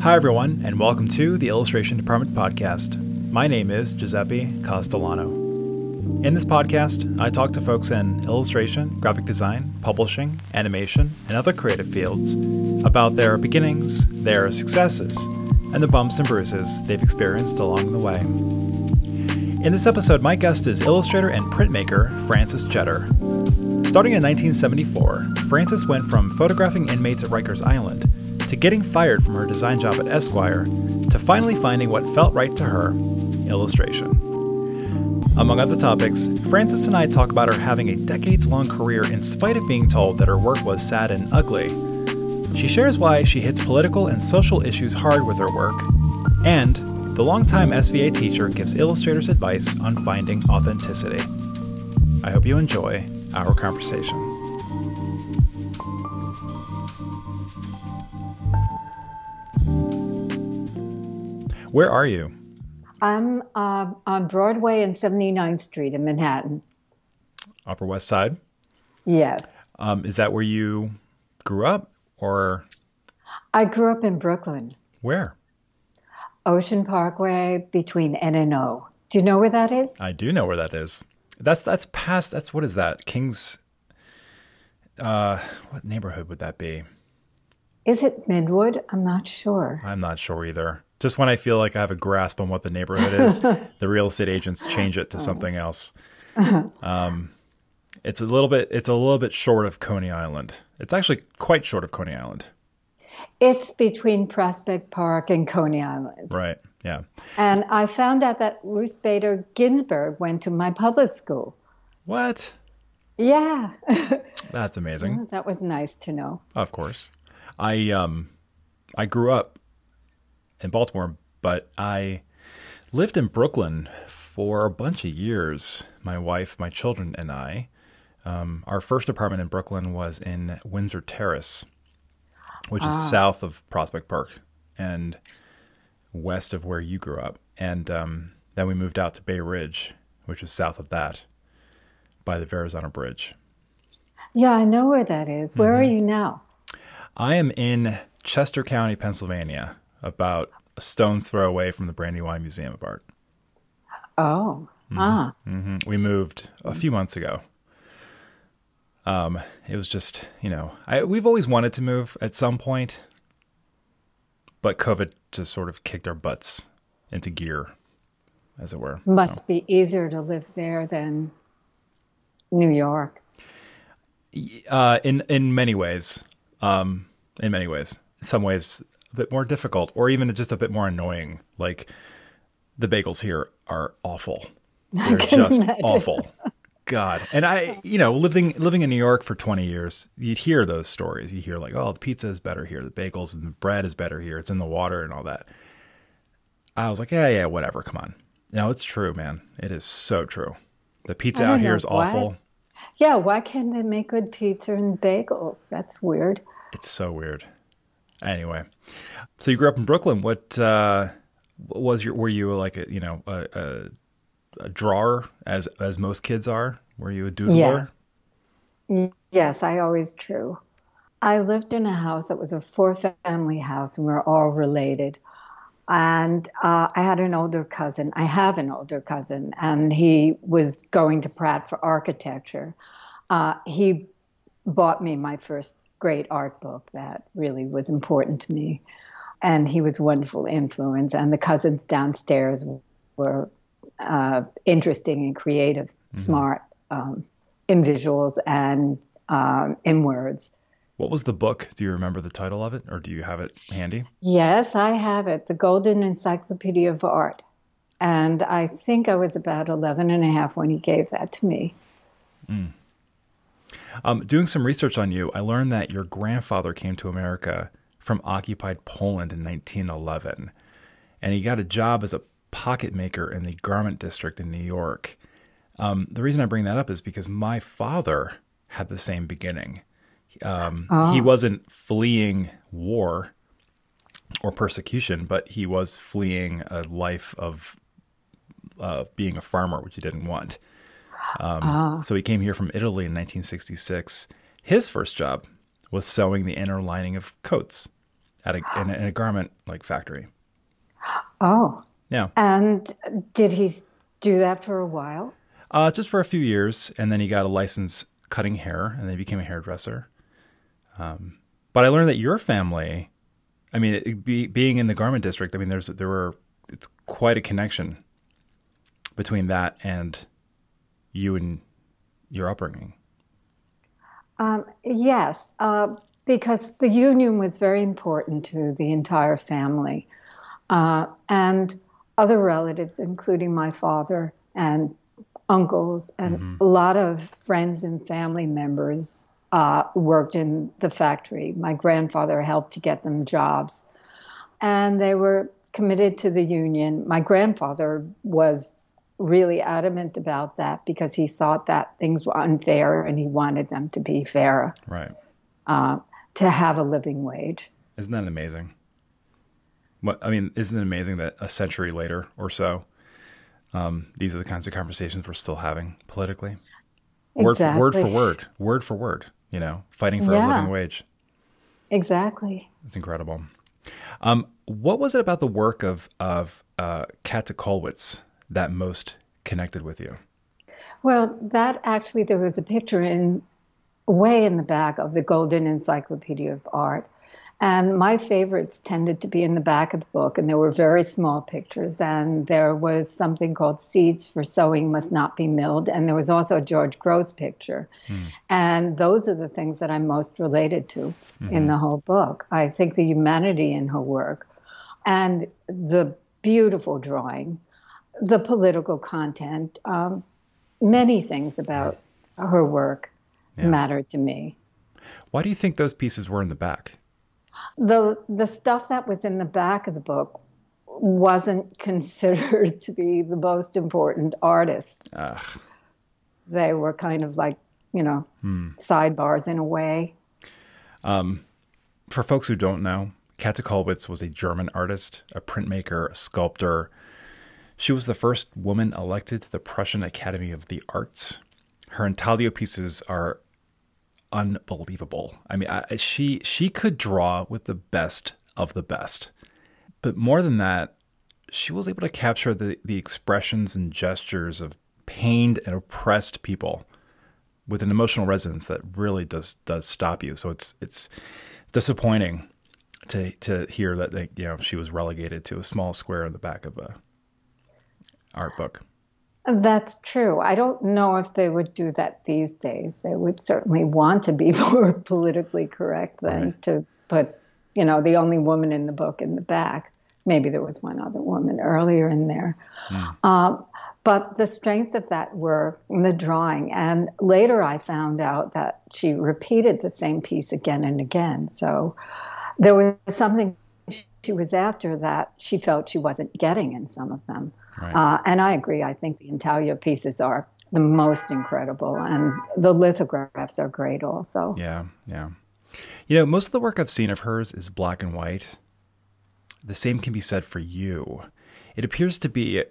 Hi, everyone, and welcome to the Illustration Department podcast. My name is Giuseppe Castellano. In this podcast, I talk to folks in illustration, graphic design, publishing, animation, and other creative fields about their beginnings, their successes, and the bumps and bruises they've experienced along the way. In this episode, my guest is illustrator and printmaker Frances Jetter. Starting in 1974, Frances went from photographing inmates at Rikers Island to getting fired from her design job at Esquire, to finally finding what felt right to her illustration. Among other topics, Frances and I talk about her having a decades long career in spite of being told that her work was sad and ugly. She shares why she hits political and social issues hard with her work, and the longtime SVA teacher gives illustrators advice on finding authenticity. I hope you enjoy our conversation. Where are you? I'm uh, on Broadway and 79th Street in Manhattan. Upper West Side? Yes. Um, is that where you grew up or? I grew up in Brooklyn. Where? Ocean Parkway between N and O. Do you know where that is? I do know where that is. That's that's past that's what is that? King's uh what neighborhood would that be? Is it Midwood? I'm not sure. I'm not sure either. Just when I feel like I have a grasp on what the neighborhood is, the real estate agents change it to something else. Um, it's a little bit. It's a little bit short of Coney Island. It's actually quite short of Coney Island. It's between Prospect Park and Coney Island. Right. Yeah. And I found out that Ruth Bader Ginsburg went to my public school. What? Yeah. That's amazing. that was nice to know. Of course. I um I grew up in Baltimore, but I lived in Brooklyn for a bunch of years. My wife, my children, and I. Um, our first apartment in Brooklyn was in Windsor Terrace, which is Ah. south of Prospect Park and west of where you grew up. And um, then we moved out to Bay Ridge, which is south of that, by the Verrazano Bridge. Yeah, I know where that is. Where Mm-hmm. are you now? I am in Chester County, Pennsylvania, about a stone's throw away from the Brandywine Museum of Art. Oh, Mm-hmm. ah. hmm We moved a few months ago. Um, it was just, you know, I, we've always wanted to move at some point, but COVID just sort of kicked our butts into gear, as it were. Must So, be easier to live there than New York. uh, in in many ways, um, in many ways, in some ways a bit more difficult, or even just a bit more annoying. Like the bagels here are awful. They're just imagine. awful. God. And I, you know, living living in New York for 20 years, you'd hear those stories. You hear like, oh, the pizza is better here, the bagels and the bread is better here, it's in the water and all that. I was like, yeah, yeah, whatever, come on. No, it's true, man. It is so true. The pizza out don't here know is why. awful. Yeah, why can't they make good pizza and bagels? That's weird. It's so weird. Anyway, so you grew up in Brooklyn. What uh, was your? Were you like a you know a, a, a drawer as as most kids are? Were you a doodler? Yes. Yes, I always drew. I lived in a house that was a four family house and we are all related. And uh, I had an older cousin. I have an older cousin, and he was going to Pratt for architecture. Uh, he bought me my first great art book that really was important to me. And he was a wonderful influence. And the cousins downstairs were uh, interesting and creative, smart um, in visuals and um, in words. What was the book? Do you remember the title of it, or do you have it handy? Yes, I have it, the Golden Encyclopedia of Art. And I think I was about 11 and a half when he gave that to me. Um, doing some research on you, I learned that your grandfather came to America from occupied Poland in 1911, and he got a job as a pocket maker in the garment district in New York. Um, the reason I bring that up is because my father had the same beginning. Um, He wasn't fleeing war or persecution, but he was fleeing a life of uh, being a farmer, which he didn't want. Um, So he came here from Italy in 1966. His first job was sewing the inner lining of coats at a, in, a, in a garment like factory. Oh. Yeah. And did he do that for a while? Uh, just for a few years, and then he got a license cutting hair, and then he became a hairdresser. Um, but I learned that your family, I mean, it, be, being in the garment district, I mean, there's there were it's quite a connection between that and you and your upbringing. Um, yes, uh, because the union was very important to the entire family. Uh, and other relatives, including my father and uncles, and mm-hmm. a lot of friends and family members uh, worked in the factory. My grandfather helped to get them jobs. And they were committed to the union. My grandfather was really adamant about that because he thought that things were unfair and he wanted them to be fair. Right. Uh, to have a living wage. Isn't that amazing? What I mean, isn't it amazing that a century later or so, um, these are the kinds of conversations we're still having politically? Exactly. Word for word for word, word for word. You know, fighting for yeah. a living wage. Exactly. It's incredible. Um, what was it about the work of of uh, Käthe Kollwitz that most connected with you? Well, that actually there was a picture in way in the back of the Golden Encyclopedia of Art. And my favorites tended to be in the back of the book, and there were very small pictures. And there was something called Seeds for Sowing Must Not Be Milled. And there was also a George Grosz picture. Mm. And those are the things that I'm most related to mm-hmm. in the whole book. I think the humanity in her work and the beautiful drawing, the political content, um, many things about her work yeah. mattered to me. Why do you think those pieces were in the back? The the stuff that was in the back of the book wasn't considered to be the most important artists. Ugh. They were kind of like, you know, hmm. sidebars in a way. Um, for folks who don't know, Käthe Kollwitz was a German artist, a printmaker, a sculptor. She was the first woman elected to the Prussian Academy of the Arts. Her intaglio pieces are unbelievable. I mean, I, she she could draw with the best of the best, but more than that, she was able to capture the the expressions and gestures of pained and oppressed people with an emotional resonance that really does does stop you. So it's it's disappointing to to hear that they, you know she was relegated to a small square in the back of a art book. That's true. I don't know if they would do that these days. They would certainly want to be more politically correct than right. to put, you know, the only woman in the book in the back. Maybe there was one other woman earlier in there. Mm. Um, but the strength of that work, in the drawing, and later I found out that she repeated the same piece again and again. So there was something she was after that she felt she wasn't getting in some of them. Right. Uh, and I agree. I think the intaglio pieces are the most incredible, and the lithographs are great also. Yeah, yeah. You know, most of the work I've seen of hers is black and white. The same can be said for you. It appears to be a,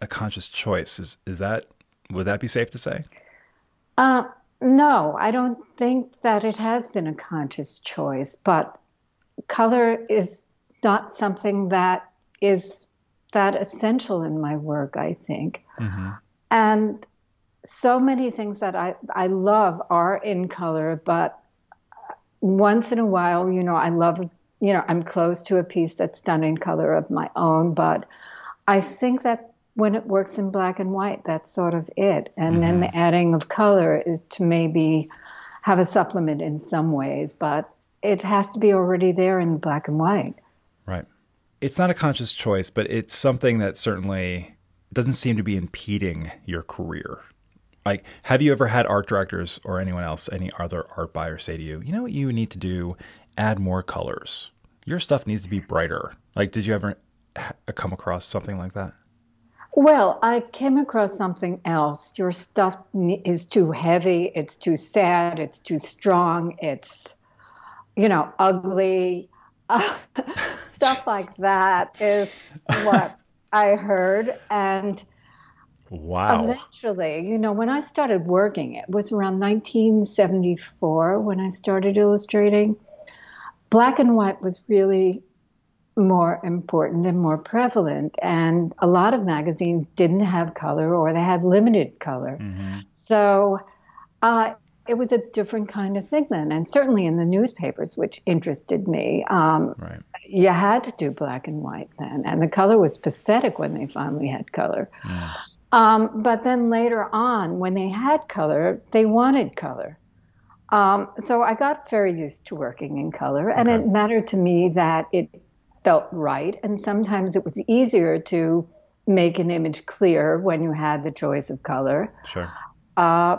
a conscious choice. Is is that would that be safe to say? Uh, no, I don't think that it has been a conscious choice, but color is not something that is that essential in my work, I think. Mm-hmm. And so many things that I, I love are in color, but once in a while, you know, I love, you know, I'm close to a piece that's done in color of my own, but I think that when it works in black and white, that's sort of it. And mm-hmm. then the adding of color is to maybe have a supplement in some ways, but it has to be already there in black and white. Right it's not a conscious choice, but it's something that certainly doesn't seem to be impeding your career. Like, have you ever had art directors or anyone else, any other art buyer say to you, you know what you need to do? Add more colors. Your stuff needs to be brighter. Like, did you ever come across something like that? Well, I came across something else. Your stuff is too heavy, it's too sad, it's too strong, it's, you know, ugly. Uh, stuff like that is what I heard. And wow. Eventually, you know, when I started working, it was around 1974 when I started illustrating. black and white was really more important and more prevalent. And a lot of magazines didn't have color or they had limited color. Mm-hmm. So uh, it was a different kind of thing then. And certainly in the newspapers, which interested me, um, right. you had to do black and white then. And the color was pathetic when they finally had color. Yeah. Um, but then later on, when they had color, they wanted color. Um, so I got very used to working in color, and okay. it mattered to me that it felt right. And sometimes it was easier to make an image clear when you had the choice of color. Sure. Uh,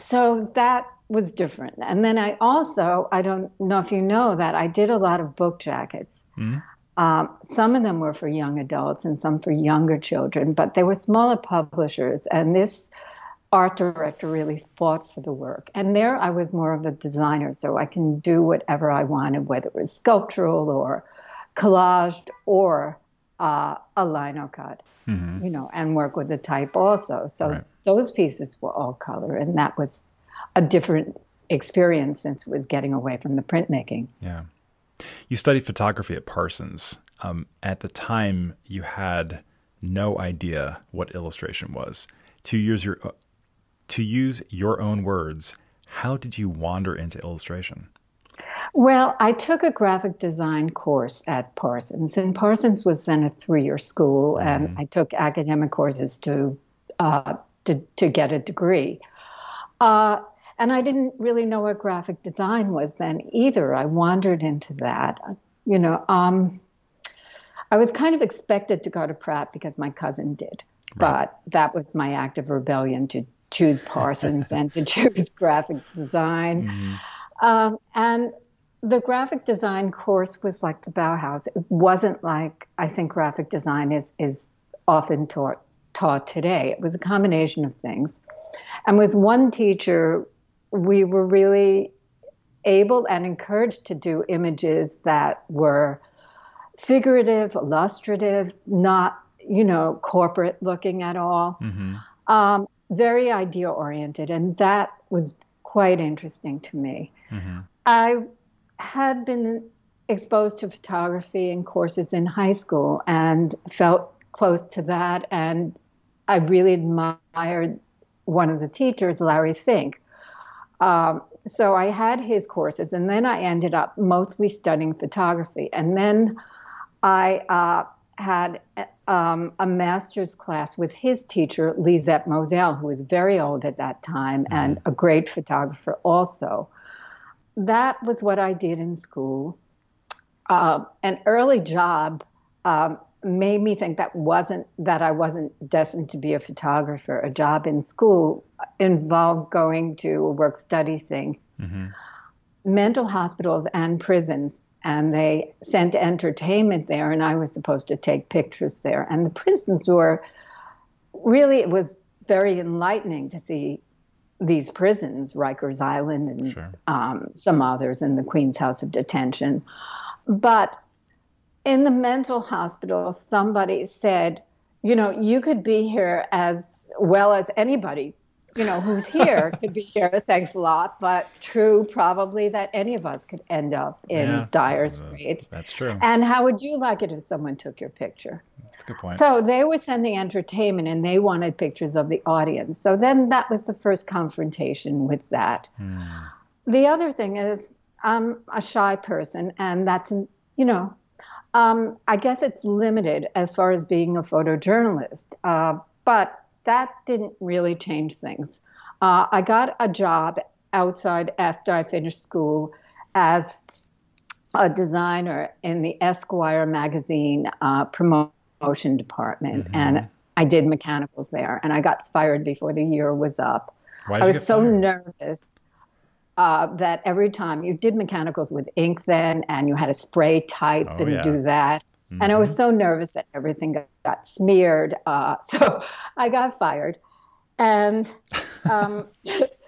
so that was different. And then I also, I don't know if you know that, I did a lot of book jackets. Mm-hmm. Um, some of them were for young adults and some for younger children, but they were smaller publishers. And this art director really fought for the work. And there I was more of a designer, so I can do whatever I wanted, whether it was sculptural or collaged or uh, a lino cut, mm-hmm. you know, and work with the type also. So right. Those pieces were all color, and that was a different experience since it was getting away from the printmaking. Yeah. You studied photography at Parsons. Um, at the time, you had no idea what illustration was. To use your uh, to use your own words, how did you wander into illustration? Well, I took a graphic design course at Parsons, and Parsons was then a three-year school, mm-hmm. and I took academic courses to uh, to, to get a degree. Uh, and I didn't really know what graphic design was then either. I wandered into that. You know, um, I was kind of expected to go to Pratt because my cousin did, right. but that was my act of rebellion to choose Parsons and to choose graphic design. Mm-hmm. Um, and the graphic design course was like the Bauhaus. It wasn't like I think graphic design is is often taught taught today. It was a combination of things. And with one teacher, we were really able and encouraged to do images that were figurative, illustrative, not, you know, corporate looking at all. Mm-hmm. Um, very idea oriented. And that was quite interesting to me. Mm-hmm. I had been exposed to photography in courses in high school and felt close to that. And I really admired one of the teachers, Larry Fink, um, so I had his courses, and then I ended up mostly studying photography. And then I uh, had um, a master's class with his teacher, Lisette Model, who was very old at that time mm-hmm. and a great photographer also. That was what I did in school. Uh, an early job um, made me think that wasn't that I wasn't destined to be a photographer. A job in school involved going to a work study thing, mm-hmm. mental hospitals and prisons, and they sent entertainment there, and I was supposed to take pictures there. And the prisons were really it was very enlightening to see these prisons, Rikers Island and sure. um, some others, in the Queen's House of Detention, but in the mental hospital, somebody said, you know, you could be here as well as anybody, you know, who's here could be here. Thanks a lot. But true, probably that any of us could end up in yeah, dire straits. That's true. And how would you like it if someone took your picture? That's a good point. So they were sending entertainment and they wanted pictures of the audience. So then that was the first confrontation with that. Hmm. The other thing is, I'm a shy person, and that's, you know, um, I guess it's limited as far as being a photojournalist, uh, but that didn't really change things. Uh, I got a job outside after I finished school as a designer in the Esquire magazine uh, promotion department, mm-hmm. and I did mechanicals there. And I got fired before the year was up. I was so fired? nervous uh, that every time you did mechanicals with ink then and you had to spray type oh, and yeah. do that. Mm-hmm. And I was mm-hmm. so nervous that everything got, got smeared. Uh, so I got fired. And um,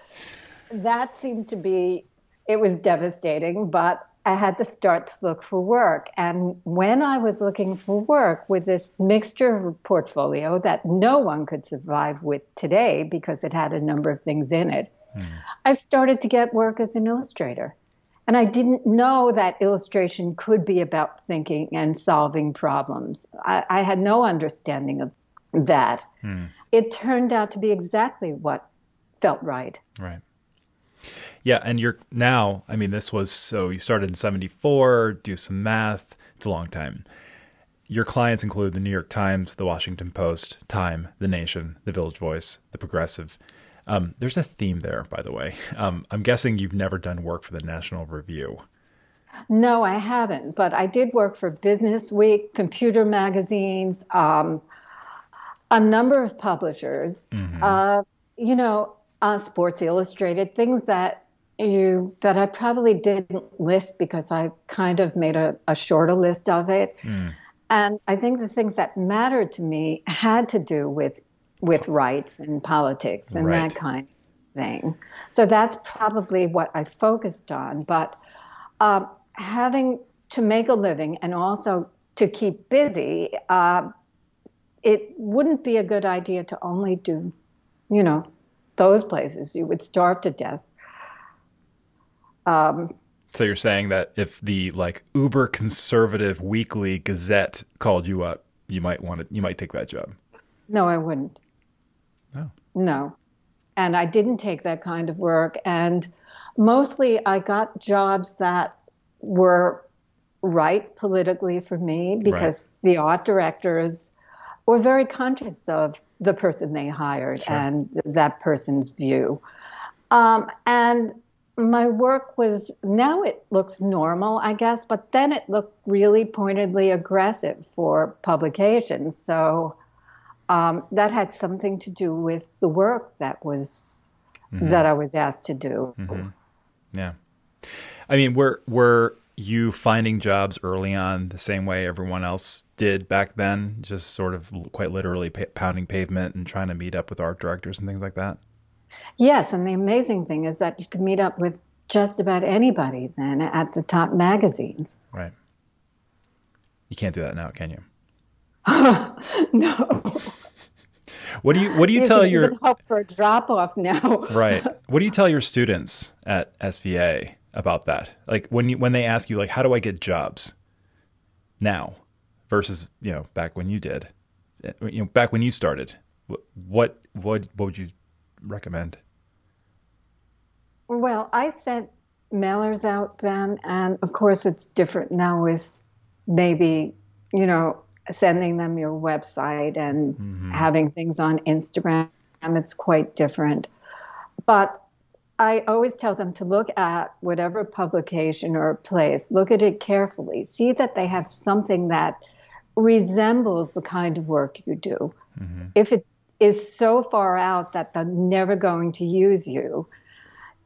that seemed to be, it was devastating, but I had to start to look for work. And when I was looking for work with this mixture of portfolio that no one could survive with today because it had a number of things in it, I started to get work as an illustrator. And I didn't know that illustration could be about thinking and solving problems. I, I had no understanding of that. Hmm. It turned out to be exactly what felt right. Right. Yeah, and you're now, I mean, this was so you started in 74, do some math, it's a long time. Your clients include the New York Times, the Washington Post, Time, The Nation, The Village Voice, The Progressive. Um, there's a theme there, by the way. Um, I'm guessing you've never done work for the National Review. No, I haven't, but I did work for Business Week, computer magazines, um, a number of publishers. Mm-hmm. Uh, you know, uh, Sports Illustrated, things that you that I probably didn't list because I kind of made a, a shorter list of it. Mm. And I think the things that mattered to me had to do with with rights and politics and right. that kind of thing. So that's probably what I focused on. But um, having to make a living and also to keep busy, uh, it wouldn't be a good idea to only do, you know, those places. You would starve to death. Um, so you're saying that if the like uber conservative weekly Gazette called you up, you might want to, you might take that job. No, I wouldn't. No. No. And I didn't take that kind of work. And mostly I got jobs that were right politically for me because right. the art directors were very conscious of the person they hired sure. and that person's view. Um, and my work was now it looks normal, I guess, but then it looked really pointedly aggressive for publication. So um, that had something to do with the work that was mm-hmm. that I was asked to do. Mm-hmm. Yeah, I mean, were were you finding jobs early on the same way everyone else did back then? Just sort of quite literally pounding pavement and trying to meet up with art directors and things like that. Yes, and the amazing thing is that you could meet up with just about anybody then at the top magazines. Right. You can't do that now, can you? no. What do you What do you, you tell your hope for a drop off now? right. What do you tell your students at SVA about that? Like when you when they ask you like, how do I get jobs now versus you know back when you did, eh, you know back when you started. What what what, what would you recommend? Well, I sent mailers out then, and of course it's different now with maybe you know sending them your website and mm-hmm. having things on Instagram. It's quite different. But I always tell them to look at whatever publication or place, look at it carefully, see that they have something that resembles the kind of work you do. Mm-hmm. If it is so far out that they're never going to use you,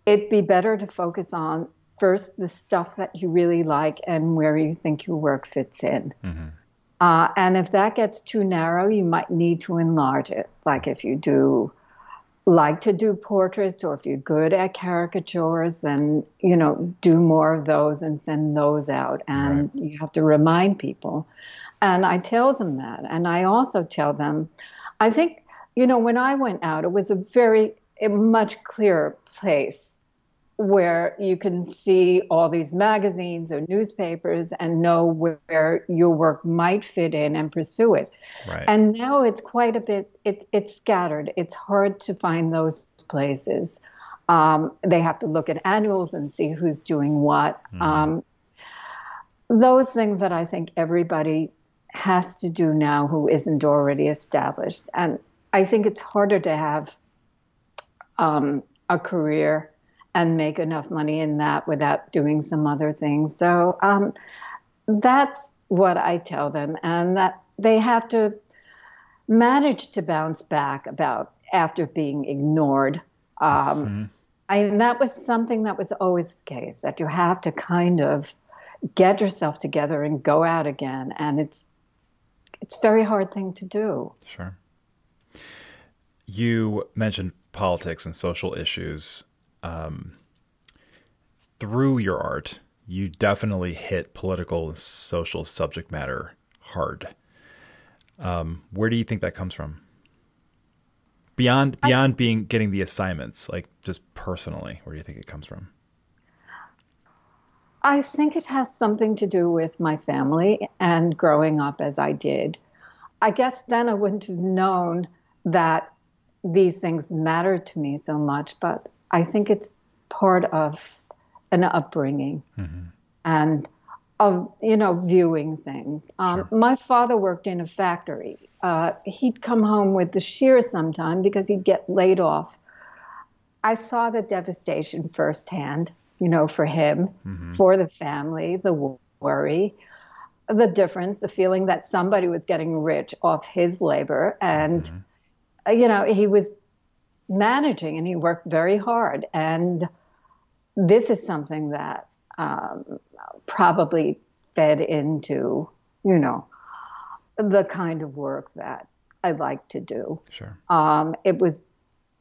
it'd be better to focus on first the stuff that you really like and where you think your work fits in. Mm-hmm. Uh, and if that gets too narrow, you might need to enlarge it. Like if you do like to do portraits or if you're good at caricatures, then, you know, do more of those and send those out. And right. you have to remind people. And I tell them that. And I also tell them, I think, you know, when I went out, it was a very, a much clearer place where you can see all these magazines or newspapers and know where your work might fit in and pursue it. Right. And now it's quite a bit, it, it's scattered. It's hard to find those places. Um, they have to look at annuals and see who's doing what. Mm. Um, those things that I think everybody has to do now who isn't already established. And I think it's harder to have um, a career and make enough money in that without doing some other things. So um, that's what I tell them, and that they have to manage to bounce back about after being ignored. Um, mm-hmm. and that was something that was always the case that you have to kind of get yourself together and go out again, and it's it's a very hard thing to do. Sure. You mentioned politics and social issues um, through your art, you definitely hit political and social subject matter hard. Um, where do you think that comes from? Beyond beyond I, being getting the assignments, like just personally, where do you think it comes from? I think it has something to do with my family and growing up as I did. I guess then I wouldn't have known that these things mattered to me so much, but I think it's part of an upbringing mm-hmm. and of you know viewing things. Um, sure. My father worked in a factory. Uh, he'd come home with the shears sometime because he'd get laid off. I saw the devastation firsthand. You know, for him, mm-hmm. for the family, the worry, the difference, the feeling that somebody was getting rich off his labor, and mm-hmm. you know he was managing and he worked very hard and this is something that um, probably fed into, you know, the kind of work that I like to do. Sure. Um, it was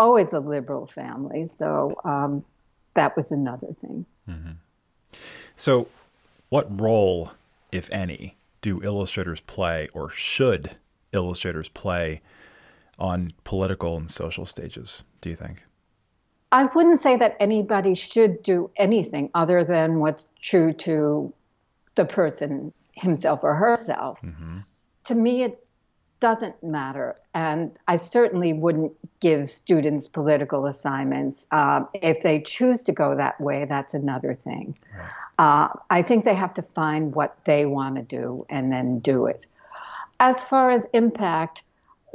always a liberal family, so um, that was another thing. Mm-hmm. So, what role, if any, do illustrators play, or should illustrators play, on political and social stages? Do you think? I wouldn't say that anybody should do anything other than what's true to the person himself or herself. Mm-hmm. To me, it doesn't matter. And I certainly wouldn't give students political assignments. Um, if they choose to go that way, that's another thing. Uh, I think they have to find what they want to do and then do it. As far as impact,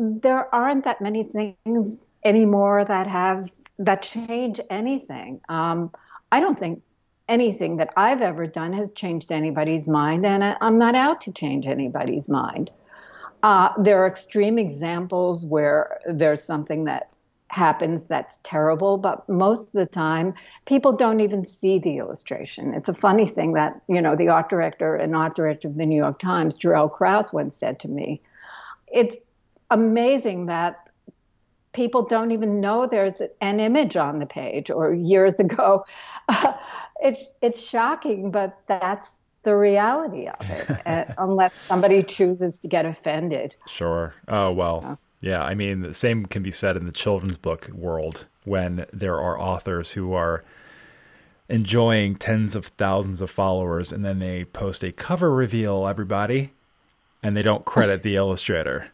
there aren't that many things anymore that have that change anything. Um, I don't think anything that I've ever done has changed anybody's mind, and I, am not out to change anybody's mind. Uh, there are extreme examples where there's something that happens that's terrible, but most of the time, people don't even see the illustration. It's a funny thing that, you know, the art director and art director of the New York Times, Jerelle Kraus, once said to me, it's amazing that people don't even know there's an image on the page or years ago. Uh, it's it's shocking but that's the reality of it unless somebody chooses to get offended. Sure. Oh well yeah. yeah i mean the same can be said in the children's book world when there are authors who are enjoying tens of thousands of followers and then they post a cover reveal everybody and they don't credit the illustrator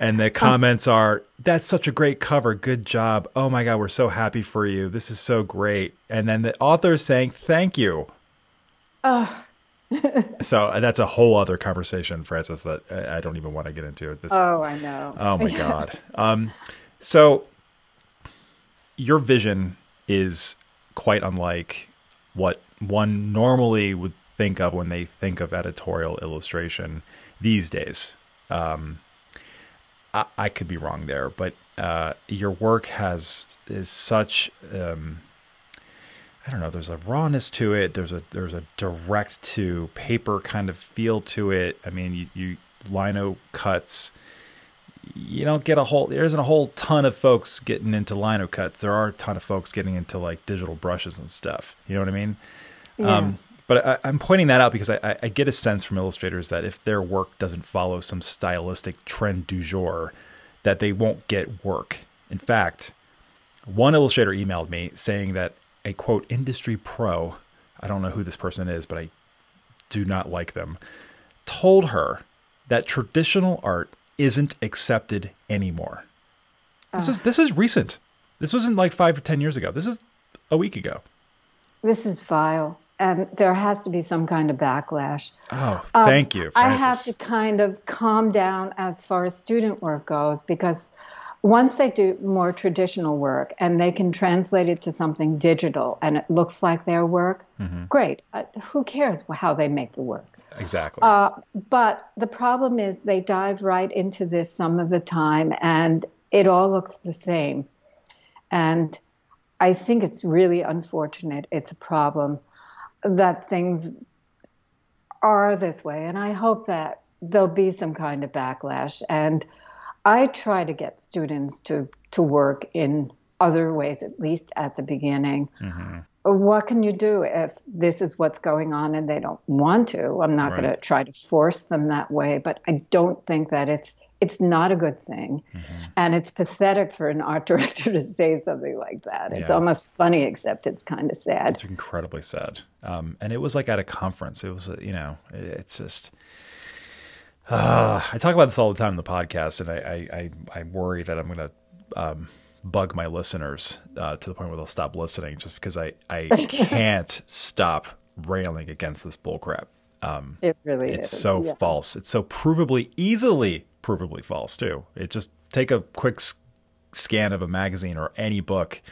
and the comments are that's such a great cover. Good job. Oh my god we're so happy for you. This is so great. And then the author is saying thank you. Oh so uh, that's a whole other conversation frances that i don't even want to get into at this oh i know. Oh my god. Um, so your vision is quite unlike what one normally would think of when they think of editorial illustration these days. Um, I, I could be wrong there, but uh, your work has is such um, I don't know. There's a rawness to it. There's a there's a direct to paper kind of feel to it. I mean, you, you lino cuts. You don't get a whole. There isn't a whole ton of folks getting into lino cuts. There are a ton of folks getting into like digital brushes and stuff. You know what I mean? Yeah. Um, but I, am pointing that out because I, I, get a sense from illustrators that if their work doesn't follow some stylistic trend du jour, that they won't get work. In fact, one illustrator emailed me saying that a quote industry pro, I don't know who this person is, but I do not like them, told her that traditional art isn't accepted anymore. This ah. is this is recent. This wasn't like five or ten years ago. This is a week ago. This is vile and there has to be some kind of backlash. Oh, um, thank um, you. Frances. I have to kind of calm down as far as student work goes because once they do more traditional work and they can translate it to something digital and it looks like their work, mm-hmm. great. Uh, who cares how they make the work? Exactly. Uh, but the problem is they dive right into this some of the time and it all looks the same. And I think it's really unfortunate. It's a problem that things are this way. And I hope that there'll be some kind of backlash. And I try to get students to, to work in other ways, at least at the beginning. Mm-hmm. What can you do if this is what's going on and they don't want to? I'm not right. going to try to force them that way, but I don't think that it's it's not a good thing. Mm-hmm. And it's pathetic for an art director to say something like that. It's yeah. almost funny, except it's kind of sad. It's incredibly sad. Um, and it was like at a conference. It was, you know, it's just. Uh, I talk about this all the time in the podcast, and I I, I, I worry that I'm going to um, bug my listeners uh, to the point where they'll stop listening just because I, I can't stop railing against this bullcrap. Um, it really it's is. so yeah. false. It's so provably, easily provably false too. It just take a quick scan of a magazine or any book,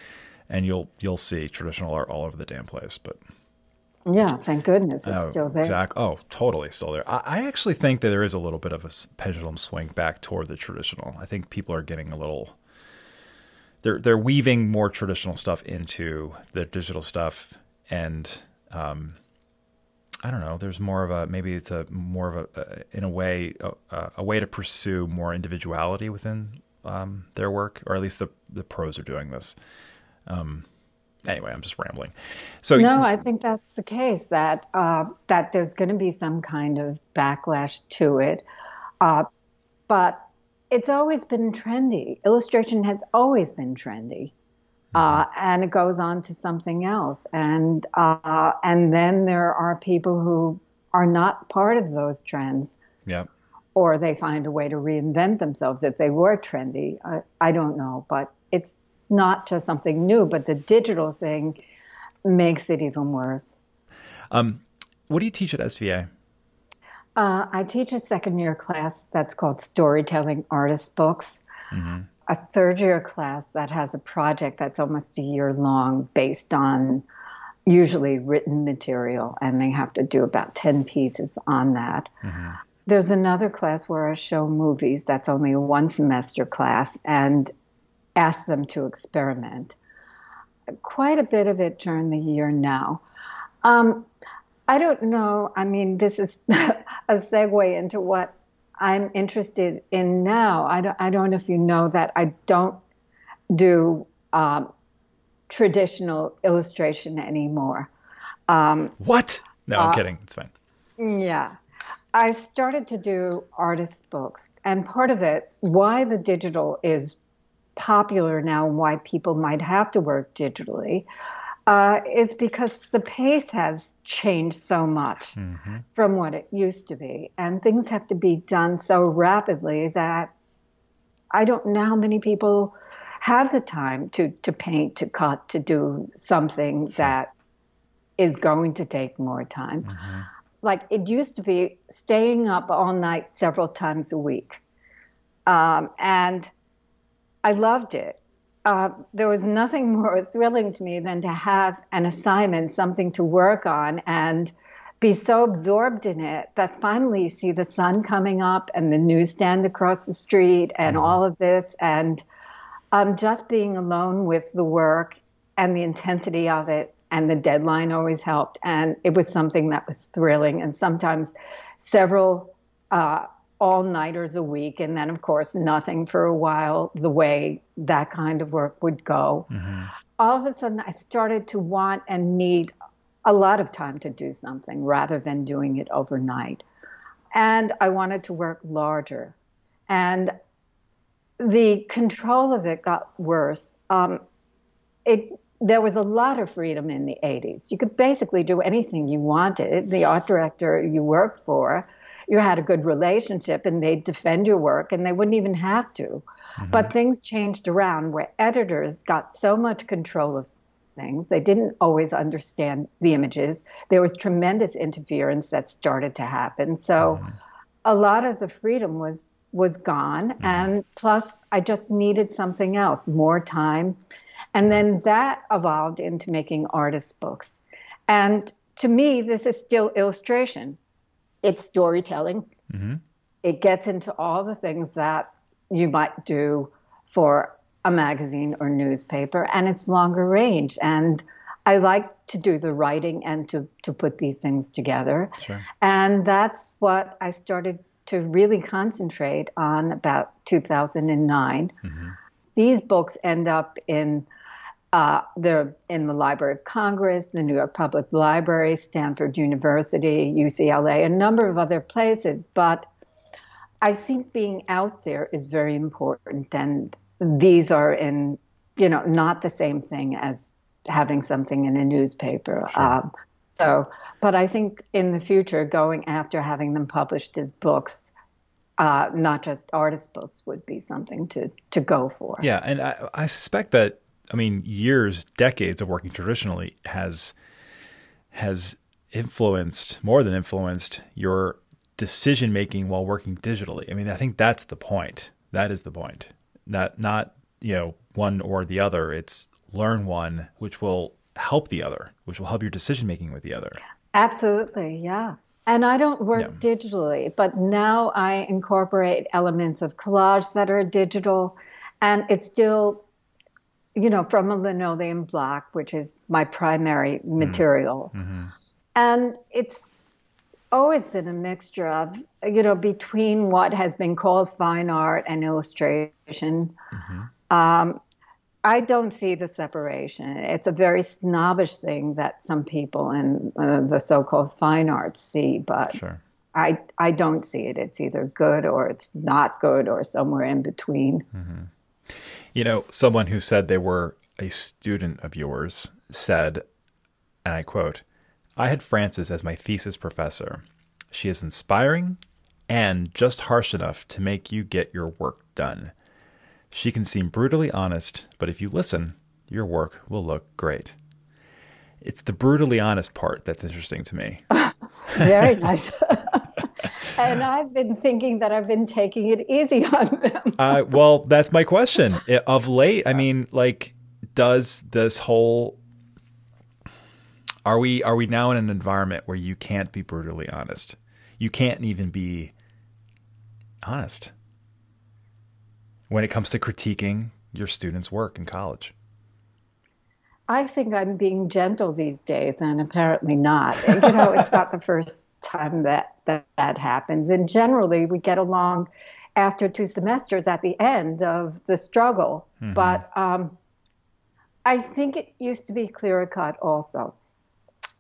and you'll you'll see traditional art all over the damn place. But yeah, thank goodness it's oh, still there. Exactly. Oh, totally still there. I, I, actually think that there is a little bit of a pendulum swing back toward the traditional. I think people are getting a little. They're they're weaving more traditional stuff into the digital stuff, and um, I don't know. There's more of a maybe it's a more of a, in a way a, a, way to pursue more individuality within um, their work, or at least the the pros are doing this. Um, anyway, I'm just rambling. So no, I think that's the case that uh, that there's going to be some kind of backlash to it, uh, but it's always been trendy. Illustration has always been trendy uh, and it goes on to something else. And uh, and then there are people who are not part of those trends. Yeah. Or they find a way to reinvent themselves if they were trendy. I, I don't know, but it's not just something new. But the digital thing makes it even worse. Um, what do you teach at SVA? Uh, I teach a second year class that's called Storytelling Artist Books. Mm-hmm a third year class that has a project that's almost a year long based on usually written material, and they have to do about 10 pieces on that. Mm-hmm. There's another class where I show movies that's only a one semester class and ask them to experiment. Quite a bit of it during the year now. Um, I don't know. I mean, this is a segue into what I'm interested in now. I don't, I don't know if you know that I don't do um, traditional illustration anymore. Um, what? No, I'm uh, kidding. It's fine. Yeah. I started to do artist books, and part of it, why the digital is popular now, and why people might have to work digitally, uh, is because the pace has changed so much mm-hmm. from what it used to be. And things have to be done so rapidly that I don't know how many people have the time to, to paint, to cut, to do something that is going to take more time. Mm-hmm. Like it used to be staying up all night several times a week. Um, and I loved it uh, there was nothing more thrilling to me than to have an assignment, something to work on, and be so absorbed in it that finally you see the sun coming up and the newsstand across the street and mm-hmm. all of this, and um, just being alone with the work and the intensity of it. And the deadline always helped. And it was something that was thrilling. And sometimes several uh, all nighters a week, and then, of course, nothing for a while, the way that kind of work would go. Mm-hmm. All of a sudden, I started to want and need a lot of time to do something rather than doing it overnight. And I wanted to work larger. And the control of it got worse. Um, it there was a lot of freedom in the 80s. You could basically do anything you wanted. The art director you worked for you had a good relationship and they'd defend your work and they wouldn't even have to. Mm-hmm. But things changed around where editors got so much control of things. They didn't always understand the images. There was tremendous interference that started to happen. So mm-hmm. a lot of the freedom was was gone mm-hmm. and plus I just needed something else, more time. And then that evolved into making artist books. And to me, this is still illustration it's storytelling. Mm-hmm. It gets into all the things that you might do for a magazine or newspaper, and it's longer range. And I like to do the writing and to, to put these things together. Sure. And that's what I started to really concentrate on about 2009. Mm-hmm. These books end up in uh, they're in the Library of Congress, the New York Public Library, Stanford University, UCLA, a number of other places. But I think being out there is very important, and these are in, you know, not the same thing as having something in a newspaper. Sure. Um, so, but I think in the future, going after having them published as books, uh, not just artist books, would be something to to go for. Yeah, and I, I suspect that I mean years, decades of working traditionally has has influenced more than influenced your decision making while working digitally. I mean, I think that's the point. That is the point. Not not you know one or the other. It's learn one, which will help the other, which will help your decision making with the other. Absolutely, yeah. And I don't work yeah. digitally, but now I incorporate elements of collage that are digital, and it's still, you know, from a linoleum block, which is my primary mm-hmm. material. Mm-hmm. And it's always been a mixture of, you know, between what has been called fine art and illustration. Mm-hmm. Um, I don't see the separation. It's a very snobbish thing that some people in uh, the so-called fine arts see, but sure. I I don't see it. It's either good or it's not good or somewhere in between. Mm-hmm. You know, someone who said they were a student of yours said, and I quote, "I had Frances as my thesis professor. She is inspiring and just harsh enough to make you get your work done." She can seem brutally honest, but if you listen, your work will look great. It's the brutally honest part that's interesting to me. Very nice. and I've been thinking that I've been taking it easy on them. uh, well, that's my question. Of late, I mean, like, does this whole are we are we now in an environment where you can't be brutally honest? You can't even be honest when it comes to critiquing your students' work in college? I think I'm being gentle these days, and apparently not. you know, it's not the first time that, that that happens. And generally, we get along after two semesters at the end of the struggle. Mm-hmm. But um, I think it used to be clearer cut also.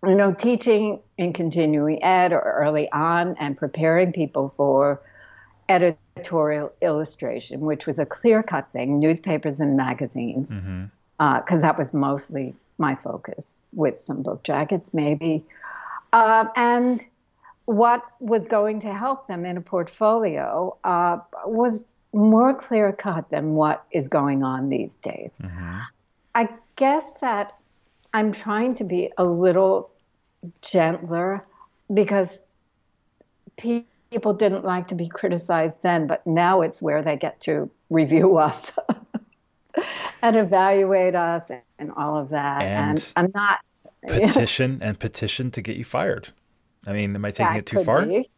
You know, teaching in continuing ed or early on and preparing people for editorial illustration, which was a clear cut thing, newspapers and magazines, because mm-hmm. uh, that was mostly my focus, with some book jackets maybe. Uh, and what was going to help them in a portfolio uh, was more clear cut than what is going on these days. Mm-hmm. I guess that I'm trying to be a little gentler because people didn't like to be criticized then, but now it's where they get to review us and evaluate us and all of that. And, and I'm not petition and petition to get you fired. I mean, am I taking it too far? Be.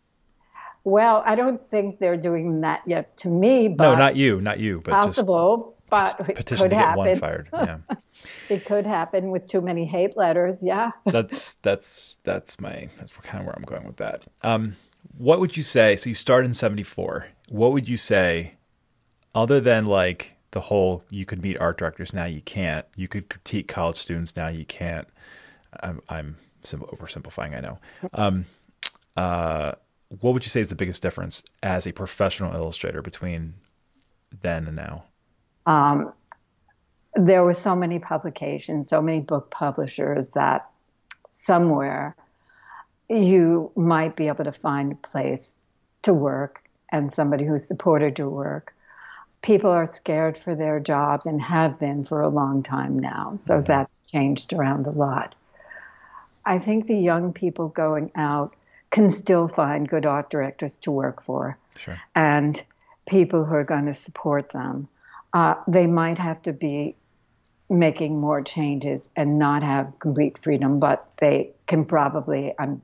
Well, I don't think they're doing that yet to me. But no, not you, not you, but possible. but petition could to happen. one fired. Yeah, it could happen with too many hate letters. Yeah, that's that's that's my that's kind of where I'm going with that. Um, what would you say? So you start in 74. What would you say, other than like the whole you could meet art directors, now you can't. You could critique college students, now you can't. I'm, I'm oversimplifying, I know. Um, uh, what would you say is the biggest difference as a professional illustrator between then and now? Um, there were so many publications, so many book publishers that somewhere you might be able to find a place to work and somebody who supported your work. People are scared for their jobs and have been for a long time now. So mm-hmm. that's changed around a lot. I think the young people going out can still find good art directors to work for sure. and people who are going to support them. Uh, they might have to be making more changes and not have complete freedom, but they can probably, I'm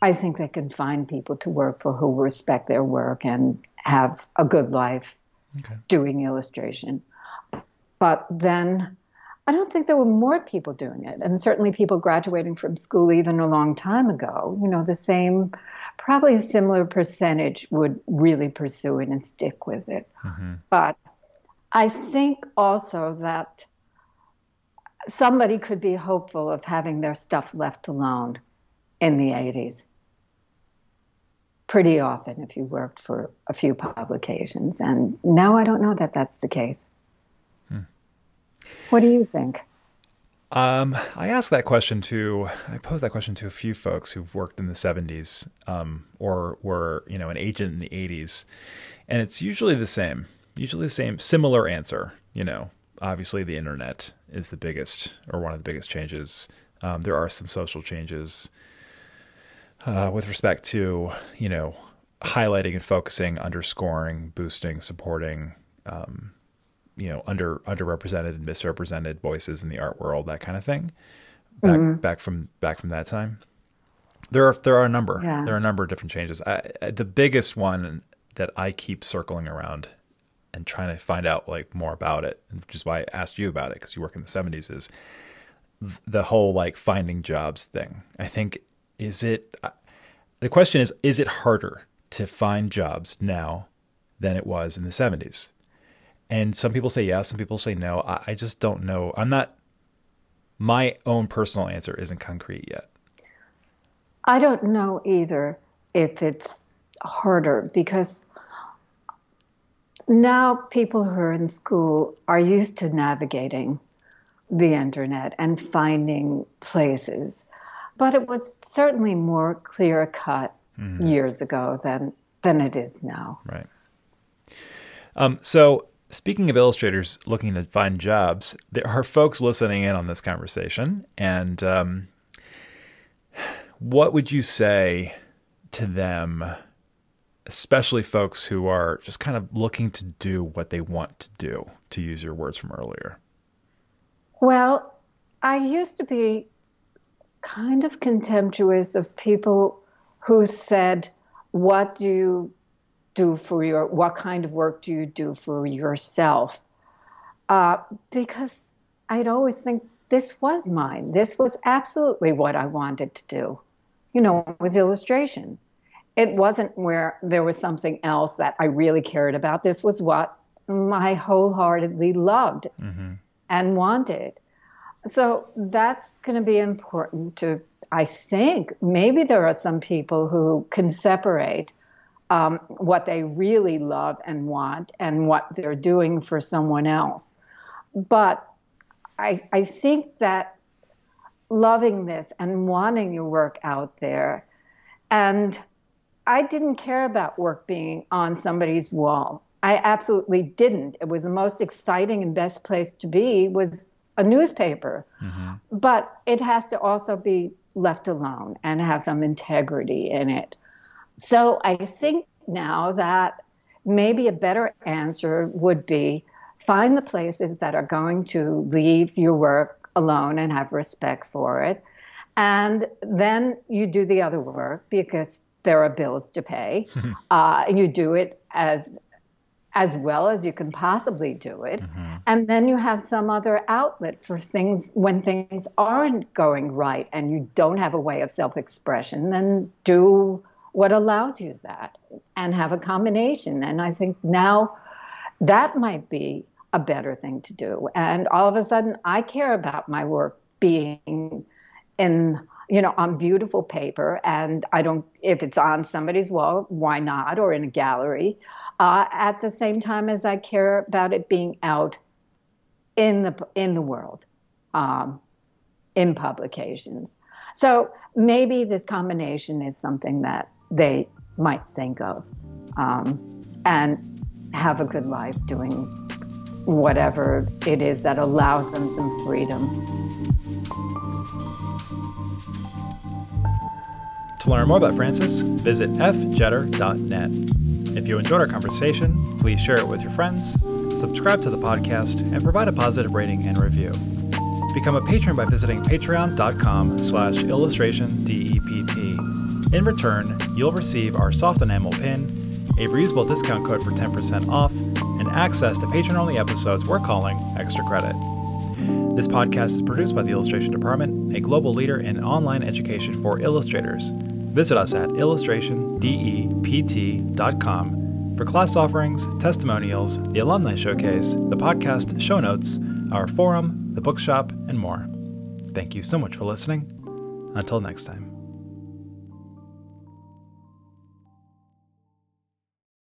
I think they can find people to work for who respect their work and have a good life okay. doing illustration. But then I don't think there were more people doing it. And certainly people graduating from school even a long time ago, you know, the same, probably a similar percentage would really pursue it and stick with it. Mm-hmm. But I think also that somebody could be hopeful of having their stuff left alone in the 80s. pretty often if you worked for a few publications. And now I don't know that that's the case. What do you think? Um, I asked that question to, I posed that question to a few folks who've worked in the 70s um, or were, you know, an agent in the 80s. And it's usually the same, usually the same, similar answer. You know, obviously the internet is the biggest or one of the biggest changes. Um, there are some social changes uh, with respect to, you know, highlighting and focusing, underscoring, boosting, supporting, um, you know under underrepresented and misrepresented voices in the art world, that kind of thing. Back mm-hmm. back from back from that time. There are there are a number. Yeah. There are a number of different changes. I, the biggest one that I keep circling around and trying to find out like more about it, which is why I asked you about it because you work in the '70s. Is the whole like finding jobs thing? I think is it. The question is: Is it harder to find jobs now than it was in the '70s? And some people say yes, some people say no. I, I just don't know. I'm not, my own personal answer isn't concrete yet. I don't know either if it's harder because now people who are in school are used to navigating the internet and finding places. But it was certainly more clear cut mm-hmm. years ago than than it is now. Right. Um, so Speaking of illustrators looking to find jobs, there are folks listening in on this conversation. And um, what would you say to them, especially folks who are just kind of looking to do what they want to do, to use your words from earlier? Well, I used to be kind of contemptuous of people who said, What do you do for your what kind of work do you do for yourself? Uh, because i'd always think this was mine. This was absolutely what i wanted to do you know with illustration. It wasn't where there was something else that i really cared about. This was what i wholeheartedly loved mm-hmm. and wanted. So that's going to be important to i think maybe there are some people who can separate um, what they really love and want and what they're doing for someone else. But I, I think that loving this and wanting your work out there, and I didn't care about work being on somebody's wall. I absolutely didn't. It was the most exciting and best place to be was a newspaper. Mm-hmm. But it has to also be left alone and have some integrity in it. So I think now that maybe a better answer would be find the places that are going to leave your work alone and have respect for it. And then you do the other work because there are bills to pay. uh, and you do it as as well as you can possibly do it. Mm-hmm. And then you have some other outlet for things when things aren't going right and you don't have a way of self expression, then do what allows you that and have a combination. And I think now that might be a better thing to do. And all of a sudden, I care about my work being in you know on beautiful paper and i don't if it's on somebody's wall why not or in a gallery uh, at the same time as i care about it being out in the in the world um, in publications so maybe this combination is something that they might think of um, and have a good life doing whatever it is that allows them some freedom. To learn more about Frances, visit fjetter.net. If you enjoyed our conversation, please share it with your friends, subscribe to the podcast, and provide a positive rating and review. Become a patron by visiting patreon.com slash illustrationdept. In return, you'll receive our soft enamel pin, a reusable discount code for 10% off, and access to patron only episodes we're calling Extra Credit. This podcast is produced by the Illustration Department, a global leader in online education for illustrators. Visit us at illustrationdept.com for class offerings, testimonials, the alumni showcase, the podcast show notes, our forum, the bookshop, and more. Thank you so much for listening. Until next time.